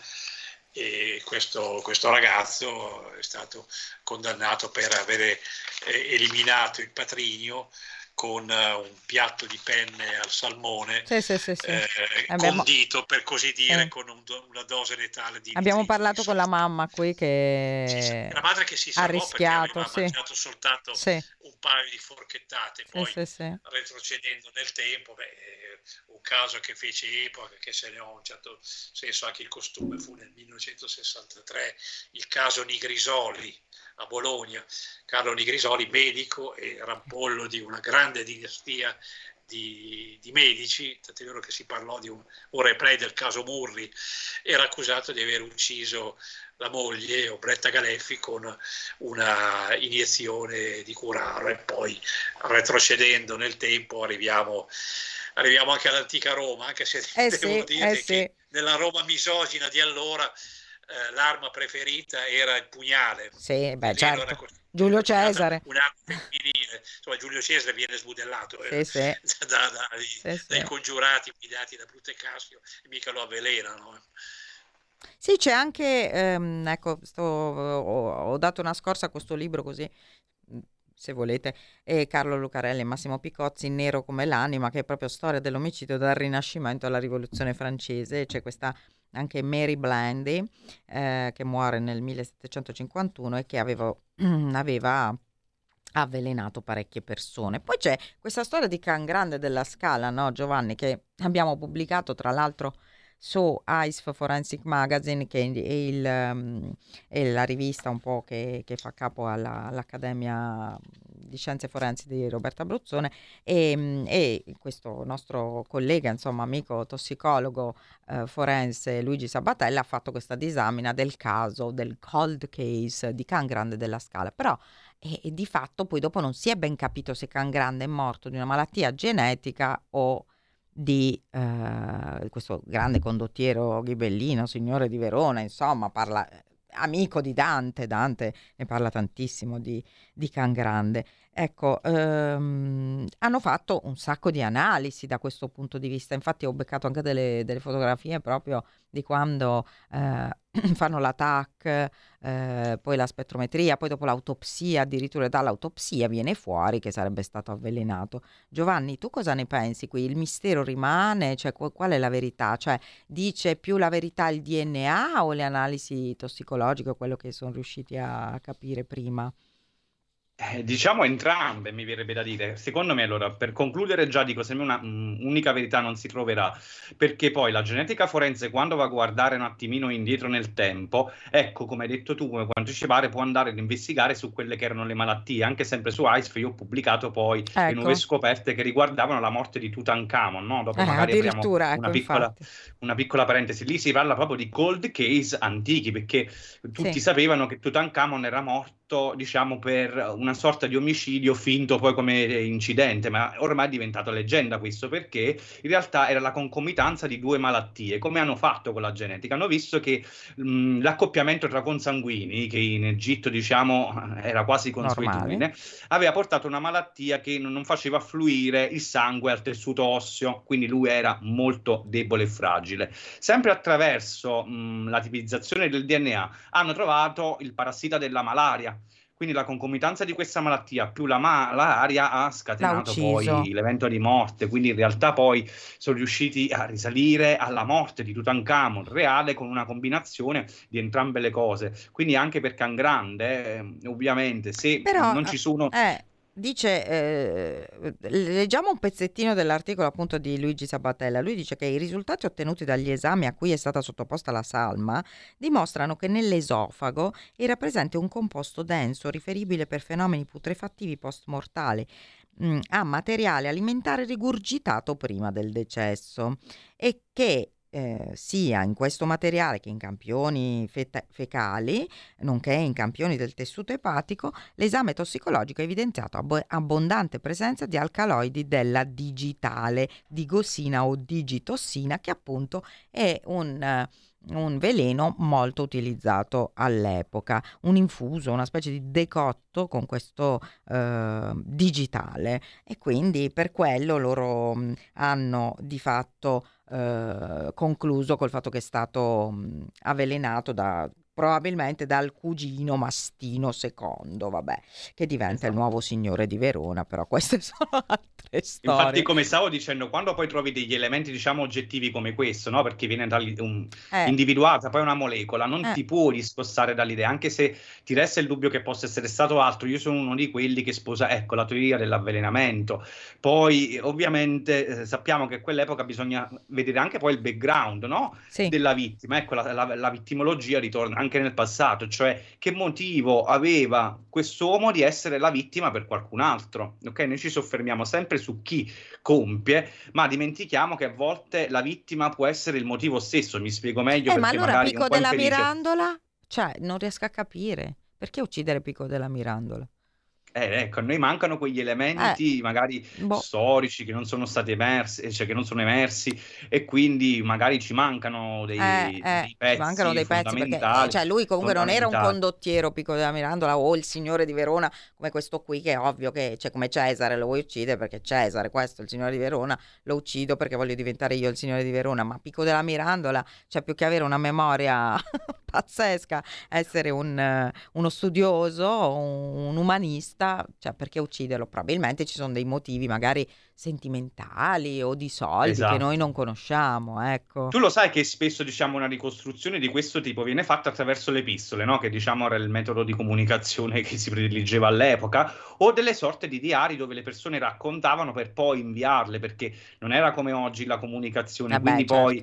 e questo, questo, ragazzo è stato condannato per avere eh, eliminato il patrigno con uh, un piatto di penne al salmone sì, sì, sì, eh, Abbiamo... condito per così dire con un do- una dose letale di abbiamo parlato con la mamma qui che la madre che si ha rischiato aveva mangiato soltanto un paio di forchettate poi retrocedendo nel tempo beh, un caso che fece epoca che se ne ho un certo senso anche il costume fu nel 1963 il caso Nigrisoli a Bologna, Carlo Nigrisoli, medico e rampollo di una grande dinastia di, di, medici, tant'è vero che si parlò di un, un replay del caso Murri, era accusato di aver ucciso la moglie, Obretta Galeffi, con una iniezione di curaro e poi retrocedendo nel tempo arriviamo, arriviamo anche all'antica Roma, anche se eh devo sì, dire eh che sì. nella Roma misogina di allora eh, l'arma preferita era il pugnale. Sì, beh, certo. Giulio Cesare. Insomma, Giulio Cesare viene sbudellato eh, sì, sì. Da, da, sì, dai congiurati guidati da Brute Cassio e mica lo avvelenano. Eh. Sì, c'è anche, ehm, ecco, sto, ho, ho, dato una scorsa a questo libro così, se volete, e Carlo Lucarelli e Massimo Picozzi, Nero come l'anima, che è proprio storia dell'omicidio dal Rinascimento alla Rivoluzione francese. C'è questa anche Mary Blandy, eh, che muore nel 1751 e che aveva, aveva avvelenato parecchie persone. Poi c'è questa storia di Can Grande della Scala, no, Giovanni, che abbiamo pubblicato tra l'altro su ICE Forensic Magazine, che è, il, um, è la rivista un po' che, che fa capo alla, all'Accademia di Scienze Forensi di Roberta Abruzzone e, mm, e questo nostro collega, insomma amico tossicologo eh, forense Luigi Sabatella ha fatto questa disamina del caso del cold case di Can Grande della Scala, però e di fatto poi dopo non si è ben capito se Can Grande è morto di una malattia genetica o di eh, questo grande condottiero ghibellino, signore di Verona, insomma, parla, amico di Dante, Dante ne parla tantissimo di, di Can Grande. Ecco, ehm, hanno fatto un sacco di analisi da questo punto di vista, infatti ho beccato anche delle, delle fotografie proprio di quando eh, fanno l'attack, eh, poi la spettrometria, poi dopo l'autopsia, addirittura dall'autopsia viene fuori che sarebbe stato avvelenato. Giovanni, tu cosa ne pensi qui? Il mistero rimane? Cioè, qual è la verità? Cioè, dice più la verità il DNA o le analisi tossicologiche, quello che sono riusciti a capire prima? Eh, diciamo entrambe, mi verrebbe da dire. Secondo me, allora, per concludere già dico, me un'unica verità non si troverà, perché poi la genetica forense, quando va a guardare un attimino indietro nel tempo, ecco, come hai detto tu, come quanto ci pare, può andare ad investigare su quelle che erano le malattie. Anche sempre su ICE, io ho pubblicato poi ecco. le nuove scoperte che riguardavano la morte di Tutankhamon, no? Dopo eh, magari apriamo ecco, una, piccola, una, piccola, parentesi. Lì si parla proprio di cold case antichi, perché tutti sì. sapevano che Tutankhamon era morto diciamo, per una sorta di omicidio finto poi come incidente, ma ormai è diventato leggenda questo perché in realtà era la concomitanza di due malattie. Come hanno fatto con la genetica? Hanno visto che mh, l'accoppiamento tra consanguini, che in Egitto diciamo era quasi consuetudine, aveva portato una malattia che non faceva fluire il sangue al tessuto osseo, quindi lui era molto debole e fragile. Sempre attraverso mh, la tipizzazione del DNA hanno trovato il parassita della malaria quindi la concomitanza di questa malattia più la malaria ha scatenato poi l'evento di morte. Quindi in realtà poi sono riusciti a risalire alla morte di Tutankhamon reale con una combinazione di entrambe le cose. Quindi anche per Can Grande, eh, ovviamente, se Però, non ci sono... Eh, dice, eh, leggiamo un pezzettino dell'articolo appunto di Luigi Sabatella. Lui dice che i risultati ottenuti dagli esami a cui è stata sottoposta la salma dimostrano che nell'esofago era presente un composto denso riferibile per fenomeni putrefattivi post-mortali mm, a materiale alimentare rigurgitato prima del decesso e che eh, sia in questo materiale che in campioni feta- fecali, nonché in campioni del tessuto epatico, l'esame tossicologico ha evidenziato ab- abbondante presenza di alcaloidi della digitale, digossina o digitossina, che appunto è un... Uh, un veleno molto utilizzato all'epoca, un infuso, una specie di decotto con questo eh, digitale. E quindi per quello loro hanno di fatto eh, concluso col fatto che è stato mh, avvelenato da probabilmente dal cugino Mastino II, vabbè, che diventa esatto. il nuovo signore di Verona, però queste sono altre storie. Infatti, come stavo dicendo, quando poi trovi degli elementi, diciamo, oggettivi come questo, no? Perché viene un, eh. individuata poi una molecola, non eh. ti puoi discostare dall'idea, anche se ti resta il dubbio che possa essere stato altro. Io sono uno di quelli che sposa, ecco, la teoria dell'avvelenamento. Poi, ovviamente, eh, sappiamo che a quell'epoca bisogna vedere anche poi il background, no? Sì. Della vittima. Ecco, la, la, la vittimologia ritorna anche nel passato, cioè che motivo aveva quest'uomo di essere la vittima per qualcun altro. Ok, noi ci soffermiamo sempre su chi compie, ma dimentichiamo che a volte la vittima può essere il motivo stesso. Mi spiego meglio. Eh, ma allora Pico della infelice... Mirandola, cioè non riesco a capire perché uccidere Pico della Mirandola. Eh, ecco, a noi mancano quegli elementi eh, magari boh. storici che non sono stati emersi, cioè che non sono emersi e quindi magari ci mancano dei, eh, eh dei pezzi mancano dei pezzi perché eh, cioè lui comunque non era un condottiero Pico della Mirandola o il signore di Verona come questo qui che è ovvio che cioè come Cesare lo vuoi uccidere perché Cesare, questo il signore di Verona, lo uccido perché voglio diventare io il signore di Verona, ma Pico della Mirandola, cioè più che avere una memoria pazzesca, essere un, uno studioso, un umanista, cioè perché ucciderlo? Probabilmente ci sono dei motivi magari sentimentali o di soldi esatto. che noi non conosciamo, ecco. Tu lo sai che spesso diciamo una ricostruzione di questo tipo viene fatta attraverso le epistole, no? Che diciamo era il metodo di comunicazione che si prediligeva all'epoca, o delle sorte di diari dove le persone raccontavano per poi inviarle, perché non era come oggi la comunicazione, eh quindi beh, poi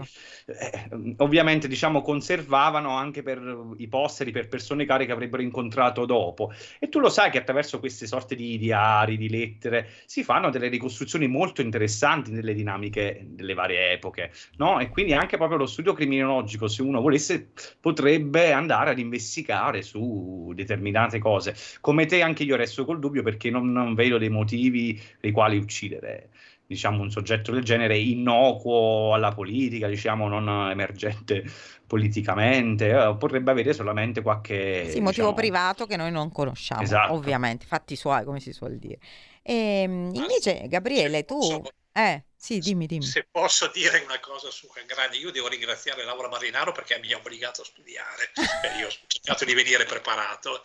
certo. eh, ovviamente diciamo conservavano anche per i posteri per persone care che avrebbero incontrato dopo. E tu lo sai che attraverso queste sorte di diari, di lettere, si fanno delle ricostruzioni molto interessanti nelle dinamiche delle varie epoche, no? E quindi anche proprio lo studio criminologico, se uno volesse, potrebbe andare ad investigare su determinate cose. Come te, anche io resto col dubbio perché non, non vedo dei motivi per i quali uccidere diciamo, un soggetto del genere innocuo alla politica, diciamo, non emergente politicamente, eh, potrebbe avere solamente qualche... Sì, motivo diciamo... privato che noi non conosciamo, esatto. ovviamente, fatti suoi, come si suol dire. E, ehm, invece, Gabriele, tu... Eh, sì, dimmi, dimmi. Se posso dire una cosa su Cangrani, io devo ringraziare Laura Marinaro perché mi ha obbligato a studiare, io ho cercato di venire preparato.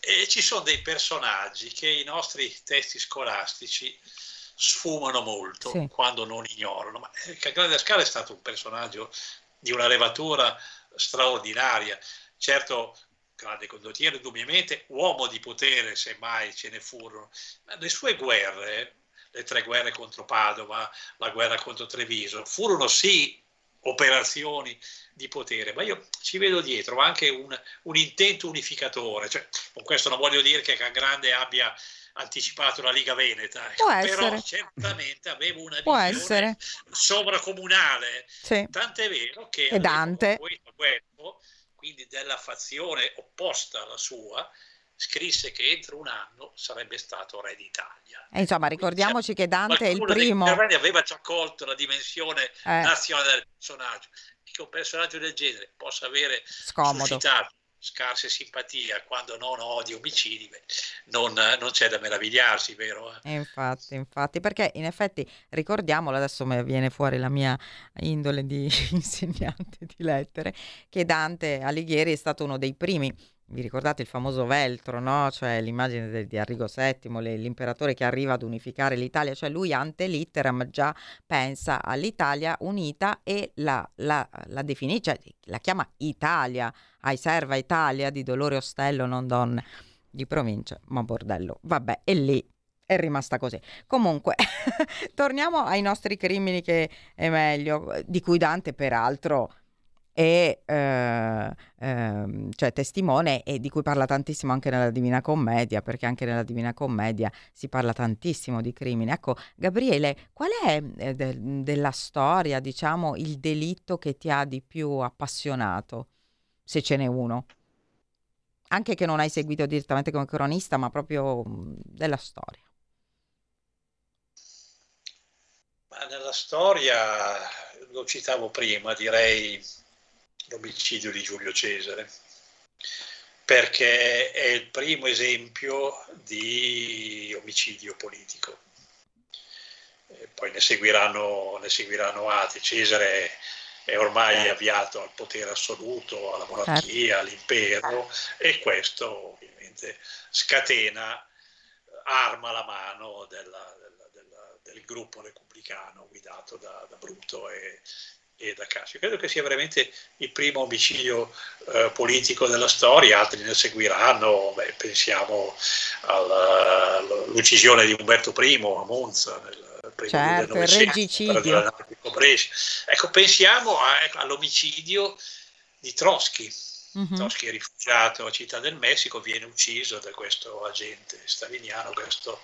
E ci sono dei personaggi che i nostri testi scolastici sfumano molto sì. quando non ignorano. Ma eh, Cangrani da Scala è stato un personaggio di una levatura straordinaria. Certo, grande condottiero, indubbiamente, uomo di potere, se mai ce ne furono, ma le sue guerre, le tre guerre contro Padova, la guerra contro Treviso, furono sì operazioni di potere, ma io ci vedo dietro anche un, un intento unificatore, cioè, con questo non voglio dire che Grande abbia anticipato la Liga Veneta, Può però essere. certamente aveva una Può visione essere. sovracomunale, sì. tant'è vero che e Dante. questo quindi della fazione opposta alla sua, scrisse che entro un anno sarebbe stato re d'Italia. E insomma, ricordiamoci che Dante è il primo. aveva già colto la dimensione eh. nazionale del personaggio e che un personaggio del genere possa avere Scomodo. suscitato scarse simpatie quando non odi omicidi, beh, non, non, c'è da meravigliarsi, vero? Eh? Infatti, infatti, perché in effetti ricordiamolo, adesso viene fuori la mia indole di insegnante di lettere, che Dante Alighieri è stato uno dei primi vi ricordate il famoso veltro, no? cioè l'immagine di, Arrigo VII, le, l'imperatore che arriva ad unificare l'Italia, cioè lui ante litteram già pensa all'Italia unita e la, la, la definisce, cioè, la chiama Italia, ai serva Italia di dolore ostello, non donne di provincia, ma bordello. Vabbè, e lì è rimasta così. Comunque, torniamo ai nostri crimini che è meglio, di cui Dante peraltro e eh, eh, cioè testimone e di cui parla tantissimo anche nella Divina Commedia, perché anche nella Divina Commedia si parla tantissimo di crimini. Ecco, Gabriele, qual è eh, de- della storia, diciamo, il delitto che ti ha di più appassionato, se ce n'è uno? Anche che non hai seguito direttamente come cronista, ma proprio mh, della storia. Ma nella storia, lo citavo prima, direi l'omicidio di Giulio Cesare, perché è il primo esempio di omicidio politico. poi ne seguiranno, ne seguiranno altri. Cesare è ormai avviato al potere assoluto, alla monarchia, certo. all'impero e questo ovviamente scatena, arma la mano della, della, della, del gruppo repubblicano guidato da, da Bruto e, e da Cassio. Credo che sia veramente il primo omicidio eh, politico della storia, altri ne seguiranno, Beh, pensiamo all'uccisione di Umberto I a Monza nel primo certo, regicidio. Ecco, pensiamo a, ecco, all'omicidio di Trotsky. Uh-huh. Trotsky è rifugiato a Città del Messico, viene ucciso da questo agente staliniano, questo,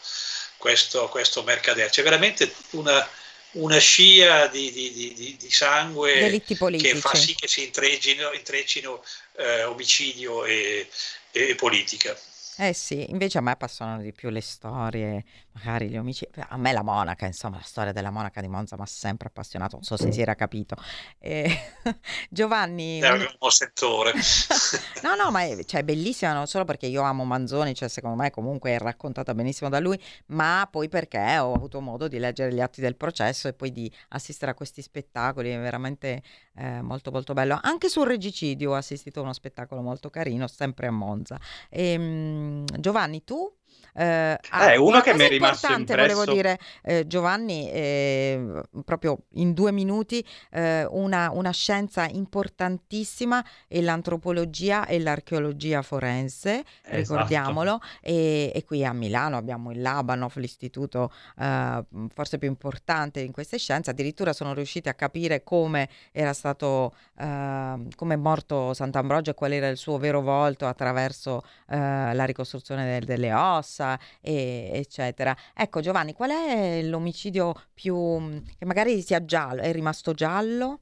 questo, questo mercader. C'è veramente una, una scia di, di, di, di sangue che fa sì che si intreccino, intreccino eh, omicidio e, e politica. Eh sì, invece a me appassionano di più le storie, magari gli omicidi. A me la monaca, insomma, la storia della monaca di Monza mi ha sempre appassionato, non so se si era capito. Eh, Giovanni... È un buon settore. no, no, ma è, cioè, bellissima non solo perché io amo Manzoni, cioè secondo me comunque è raccontata benissimo da lui, ma poi perché ho avuto modo di leggere gli atti del processo e poi di assistere a questi spettacoli, è veramente eh, molto molto bello. Anche sul regicidio ho assistito a uno spettacolo molto carino, sempre a Monza. E, ehm, Giovanni, tu? Eh, eh, uno che mi è rimasto impresso. volevo dire, eh, Giovanni, eh, proprio in due minuti, eh, una, una, scienza importantissima è l'antropologia e l'archeologia forense, esatto. ricordiamolo, e, e, qui a Milano abbiamo il Labanov, l'istituto eh, forse più importante in queste scienze, addirittura sono riusciti a capire come era stato, eh, come è morto Sant'Ambrogio e qual era il suo vero volto attraverso la ricostruzione del, delle ossa, casa, e, eccetera. Ecco Giovanni, qual è l'omicidio più che magari sia giallo, è rimasto giallo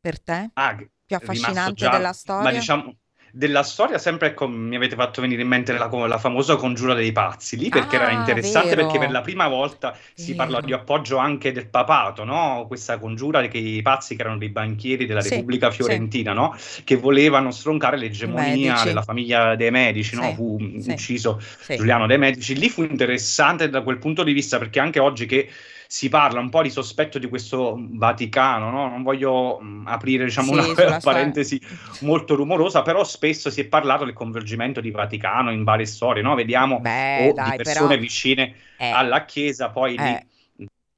per te? Ah, più affascinante della storia? Ma diciamo della storia, sempre ecco, mi avete fatto venire in mente la, la famosa congiura dei pazzi lì, perché ah, era interessante vero. perché per la prima volta si vero. parla di appoggio anche del papato, no? Questa congiura che i pazzi che erano dei banchieri della sì, Repubblica Fiorentina, sì. no? Che volevano stroncare l'egemonia medici. della famiglia dei Medici, no? Fu ucciso Giuliano dei Medici. Lì fu interessante da quel punto di vista perché anche oggi che si parla un po' di sospetto di questo Vaticano, no? non voglio mh, mm, aprire diciamo, sì, una parentesi molto rumorosa, però spesso si è parlato del coinvolgimento di Vaticano in varie storie, no? vediamo Beh, o dai, di persone però... vicine eh. alla Chiesa, poi eh. lì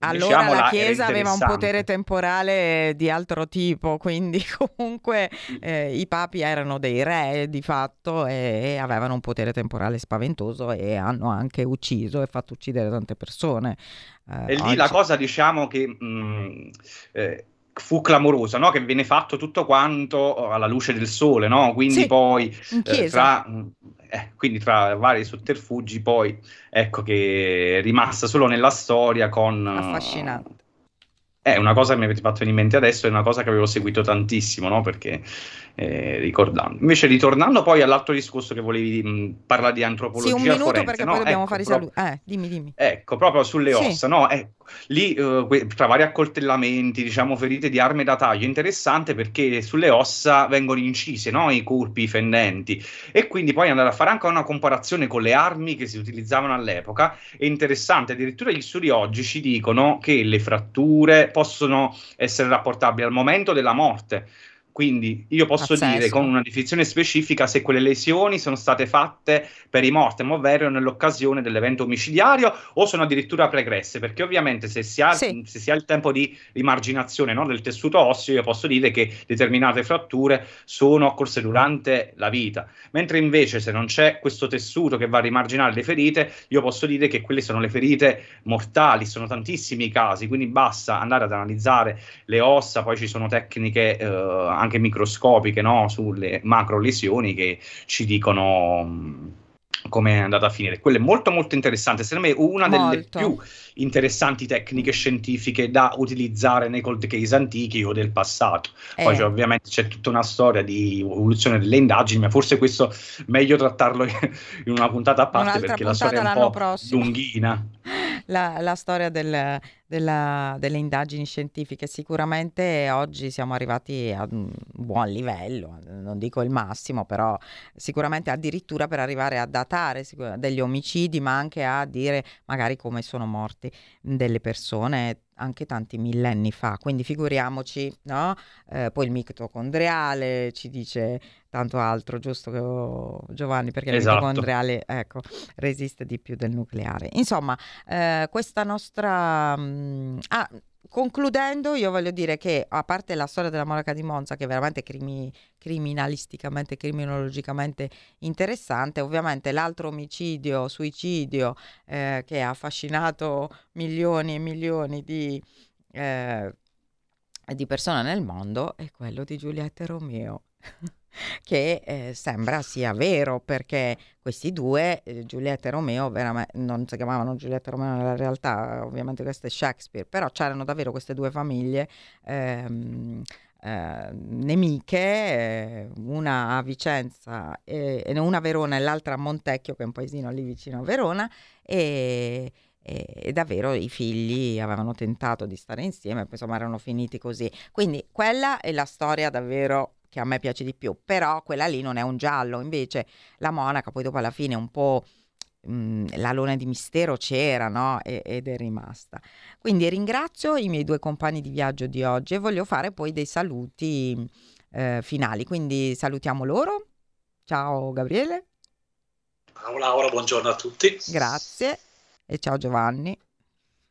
allora diciamo, la Chiesa aveva un potere temporale di altro tipo, quindi comunque eh, i papi erano dei re di fatto e, e, avevano un potere temporale spaventoso e hanno anche ucciso e fatto uccidere tante persone. Eh, e lì oggi... la cosa diciamo che... Mh, mm, eh, fu clamorosa, no? che viene fatto tutto quanto alla luce del sole, no? quindi sì, poi eh, tra, eh, quindi tra vari sotterfugi poi ecco che è rimasta solo nella storia con... Affascinante. È una cosa che mi avete fatto in mente adesso, è una cosa che avevo seguito tantissimo, no? Perché eh, ricordando. Invece, ritornando poi all'altro discorso che volevi mh, parlare di antropologia. Sì, un minuto forense, perché no? poi dobbiamo ecco, fare i saluti. Eh, dimmi, dimmi. Ecco, proprio sulle ossa, sì. no? Ecco, lì uh, que- tra vari accoltellamenti, diciamo, ferite di armi da taglio, interessante perché sulle ossa vengono incise, no? I colpi, i fendenti. E quindi poi andare a fare anche una comparazione con le armi che si utilizzavano all'epoca. È interessante, addirittura gli studi oggi ci dicono che le fratture possono essere rapportabili al momento della morte. Quindi io posso Pazzesco. dire con una definizione specifica se quelle lesioni sono state fatte per i mortem, ovvero nell'occasione dell'evento omicidiario o sono addirittura pregresse, perché ovviamente se si ha, sì. se si ha il tempo di rimarginazione no, del tessuto osseo, io posso dire che determinate fratture sono occorse durante la vita, mentre invece se non c'è questo tessuto che va a rimarginare le ferite, io posso dire che quelle sono le ferite mortali, sono tantissimi i casi, quindi basta andare ad analizzare le ossa, poi ci sono tecniche eh, anche microscopiche no? sulle macro lesioni che ci dicono mm, come è andata a finire. Quello è molto molto interessante, secondo me una delle molto. più interessanti tecniche scientifiche da utilizzare nei cold case antichi o del passato. Eh. Poi c'è, ovviamente c'è tutta una storia di evoluzione delle indagini, ma forse questo è meglio trattarlo in una puntata a parte Un'altra perché la storia è un po' prossimo. lunghina. la, la storia del, della, delle indagini scientifiche. Sicuramente oggi siamo arrivati a un buon livello, non dico il massimo, però sicuramente addirittura per arrivare a datare degli omicidi, ma anche a dire magari come sono morti delle persone anche tanti millenni fa, quindi figuriamoci, no? Eh, poi il mitocondriale ci dice tanto altro, giusto Giovanni? Perché esatto. il mitocondriale ecco, resiste di più del nucleare. Insomma, eh, questa nostra... Mm, ah, concludendo, io voglio dire che a parte la storia della monaca di Monza, che è veramente crimi, criminalisticamente, criminologicamente interessante, ovviamente l'altro omicidio, suicidio eh, che ha affascinato milioni e milioni di, eh, di persone nel mondo è quello di Giulietta Romeo. che eh, sembra sia vero perché questi due, eh, Giulietta e Romeo, non si chiamavano Giulietta e Romeo nella realtà, ovviamente questo è Shakespeare, però c'erano davvero queste due famiglie. Ehm, eh, nemiche, eh, una a Vicenza e, e, una a Verona e l'altra a Montecchio, che è un paesino lì vicino a Verona, e, e, davvero i figli avevano tentato di stare insieme, insomma erano finiti così. Quindi quella è la storia davvero che a me piace di più, però quella lì non è un giallo, invece la monaca poi dopo alla fine un po' mh, l'alone di mistero c'era no? e, ed è rimasta. Quindi ringrazio i miei due compagni di viaggio di oggi e voglio fare poi dei saluti eh, finali, quindi salutiamo loro. Ciao Gabriele. Ciao Laura, buongiorno a tutti. Grazie e ciao Giovanni.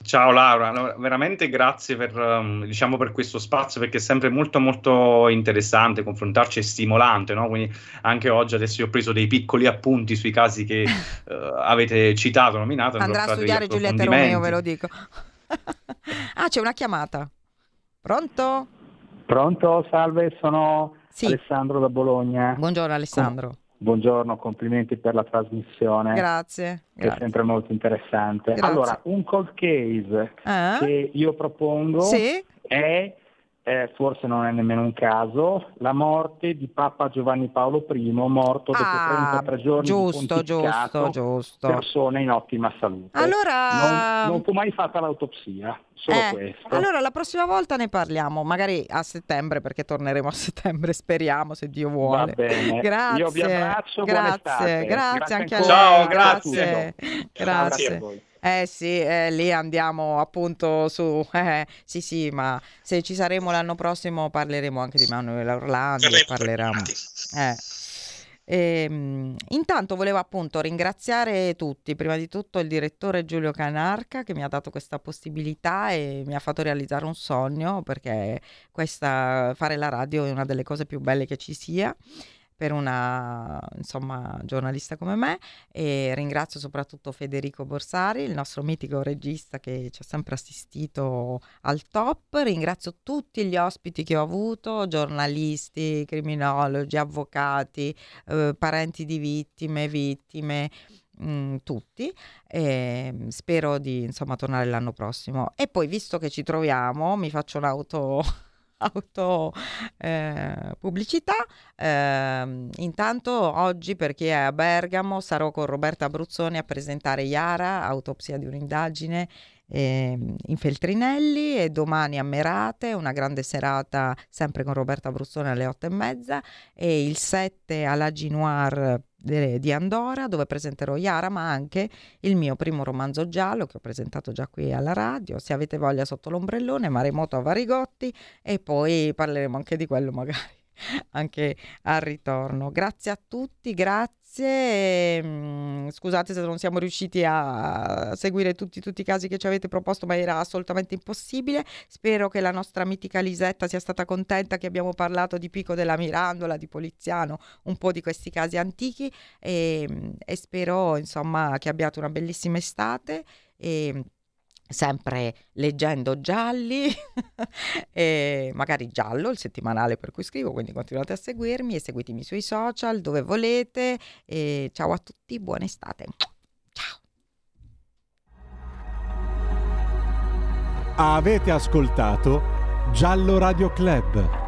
Ciao Laura, veramente grazie per, um, diciamo, per, questo spazio perché è sempre molto molto interessante confrontarci e stimolante, no? quindi anche oggi adesso io ho preso dei piccoli appunti sui casi che uh, avete citato, nominato. Andrà a studiare Giulietta Romeo, ve lo dico. ah, c'è una chiamata. Pronto? Pronto, salve, sono sì. Alessandro da Bologna. Buongiorno Alessandro. Com- Buongiorno, complimenti per la trasmissione. Grazie. Che grazie. è sempre molto interessante. Grazie. Allora, un cold case ah. che io propongo sì? è eh, forse non è nemmeno un caso, la morte di Papa Giovanni Paolo I, morto dopo ah, 33 giorni giusto, giusto, giusto. persona in ottima salute. Allora... Non, non fu mai fatta l'autopsia, solo eh, questo. Allora la prossima volta ne parliamo, magari a settembre, perché torneremo a settembre, speriamo, se Dio vuole. Va bene. Grazie. Io vi abbraccio, grazie, grazie, grazie anche a lei. Ciao, grazie. Grazie. grazie. Eh sì, eh, lì andiamo appunto su... Eh, sì, sì, ma se ci saremo l'anno prossimo parleremo anche di Manuel Orlando. Parleremo. Eh. E, ehm, intanto volevo appunto ringraziare tutti, prima di tutto il direttore Giulio Canarca che mi ha dato questa possibilità e mi ha fatto realizzare un sogno perché questa, fare la radio è una delle cose più belle che ci sia per una insomma, giornalista come me e ringrazio soprattutto Federico Borsari, il nostro mitico regista che ci ha sempre assistito al top. Ringrazio tutti gli ospiti che ho avuto, giornalisti, criminologi, avvocati, eh, parenti di vittime, vittime. Mm, tutti e spero di insomma tornare l'anno prossimo e poi visto che ci troviamo mi faccio un'auto auto eh, pubblicità. Eh, intanto oggi per chi è a Bergamo sarò con Roberta Bruzzoni a presentare Iara, autopsia di un'indagine eh, in Feltrinelli e domani a Merate una grande serata sempre con Roberta Bruzzone alle otto e mezza e il 7 alla Ginoir di Andora dove presenterò Yara ma anche il mio primo romanzo giallo che ho presentato già qui alla radio se avete voglia sotto l'ombrellone Maremoto a Varigotti e poi parleremo anche di quello magari anche al ritorno. Grazie a tutti, grazie. Mm, scusate se non siamo riusciti a seguire tutti, tutti, i casi che ci avete proposto, ma era assolutamente impossibile. Spero che la nostra mitica Lisetta sia stata contenta che abbiamo parlato di Pico della Mirandola, di Poliziano, un po' di questi casi antichi e, e spero insomma che abbiate una bellissima estate. E, sempre leggendo gialli e magari giallo il settimanale per cui scrivo quindi continuate a seguirmi e seguitemi sui social dove volete e ciao a tutti buona estate. Ciao. Avete ascoltato Giallo Radio Club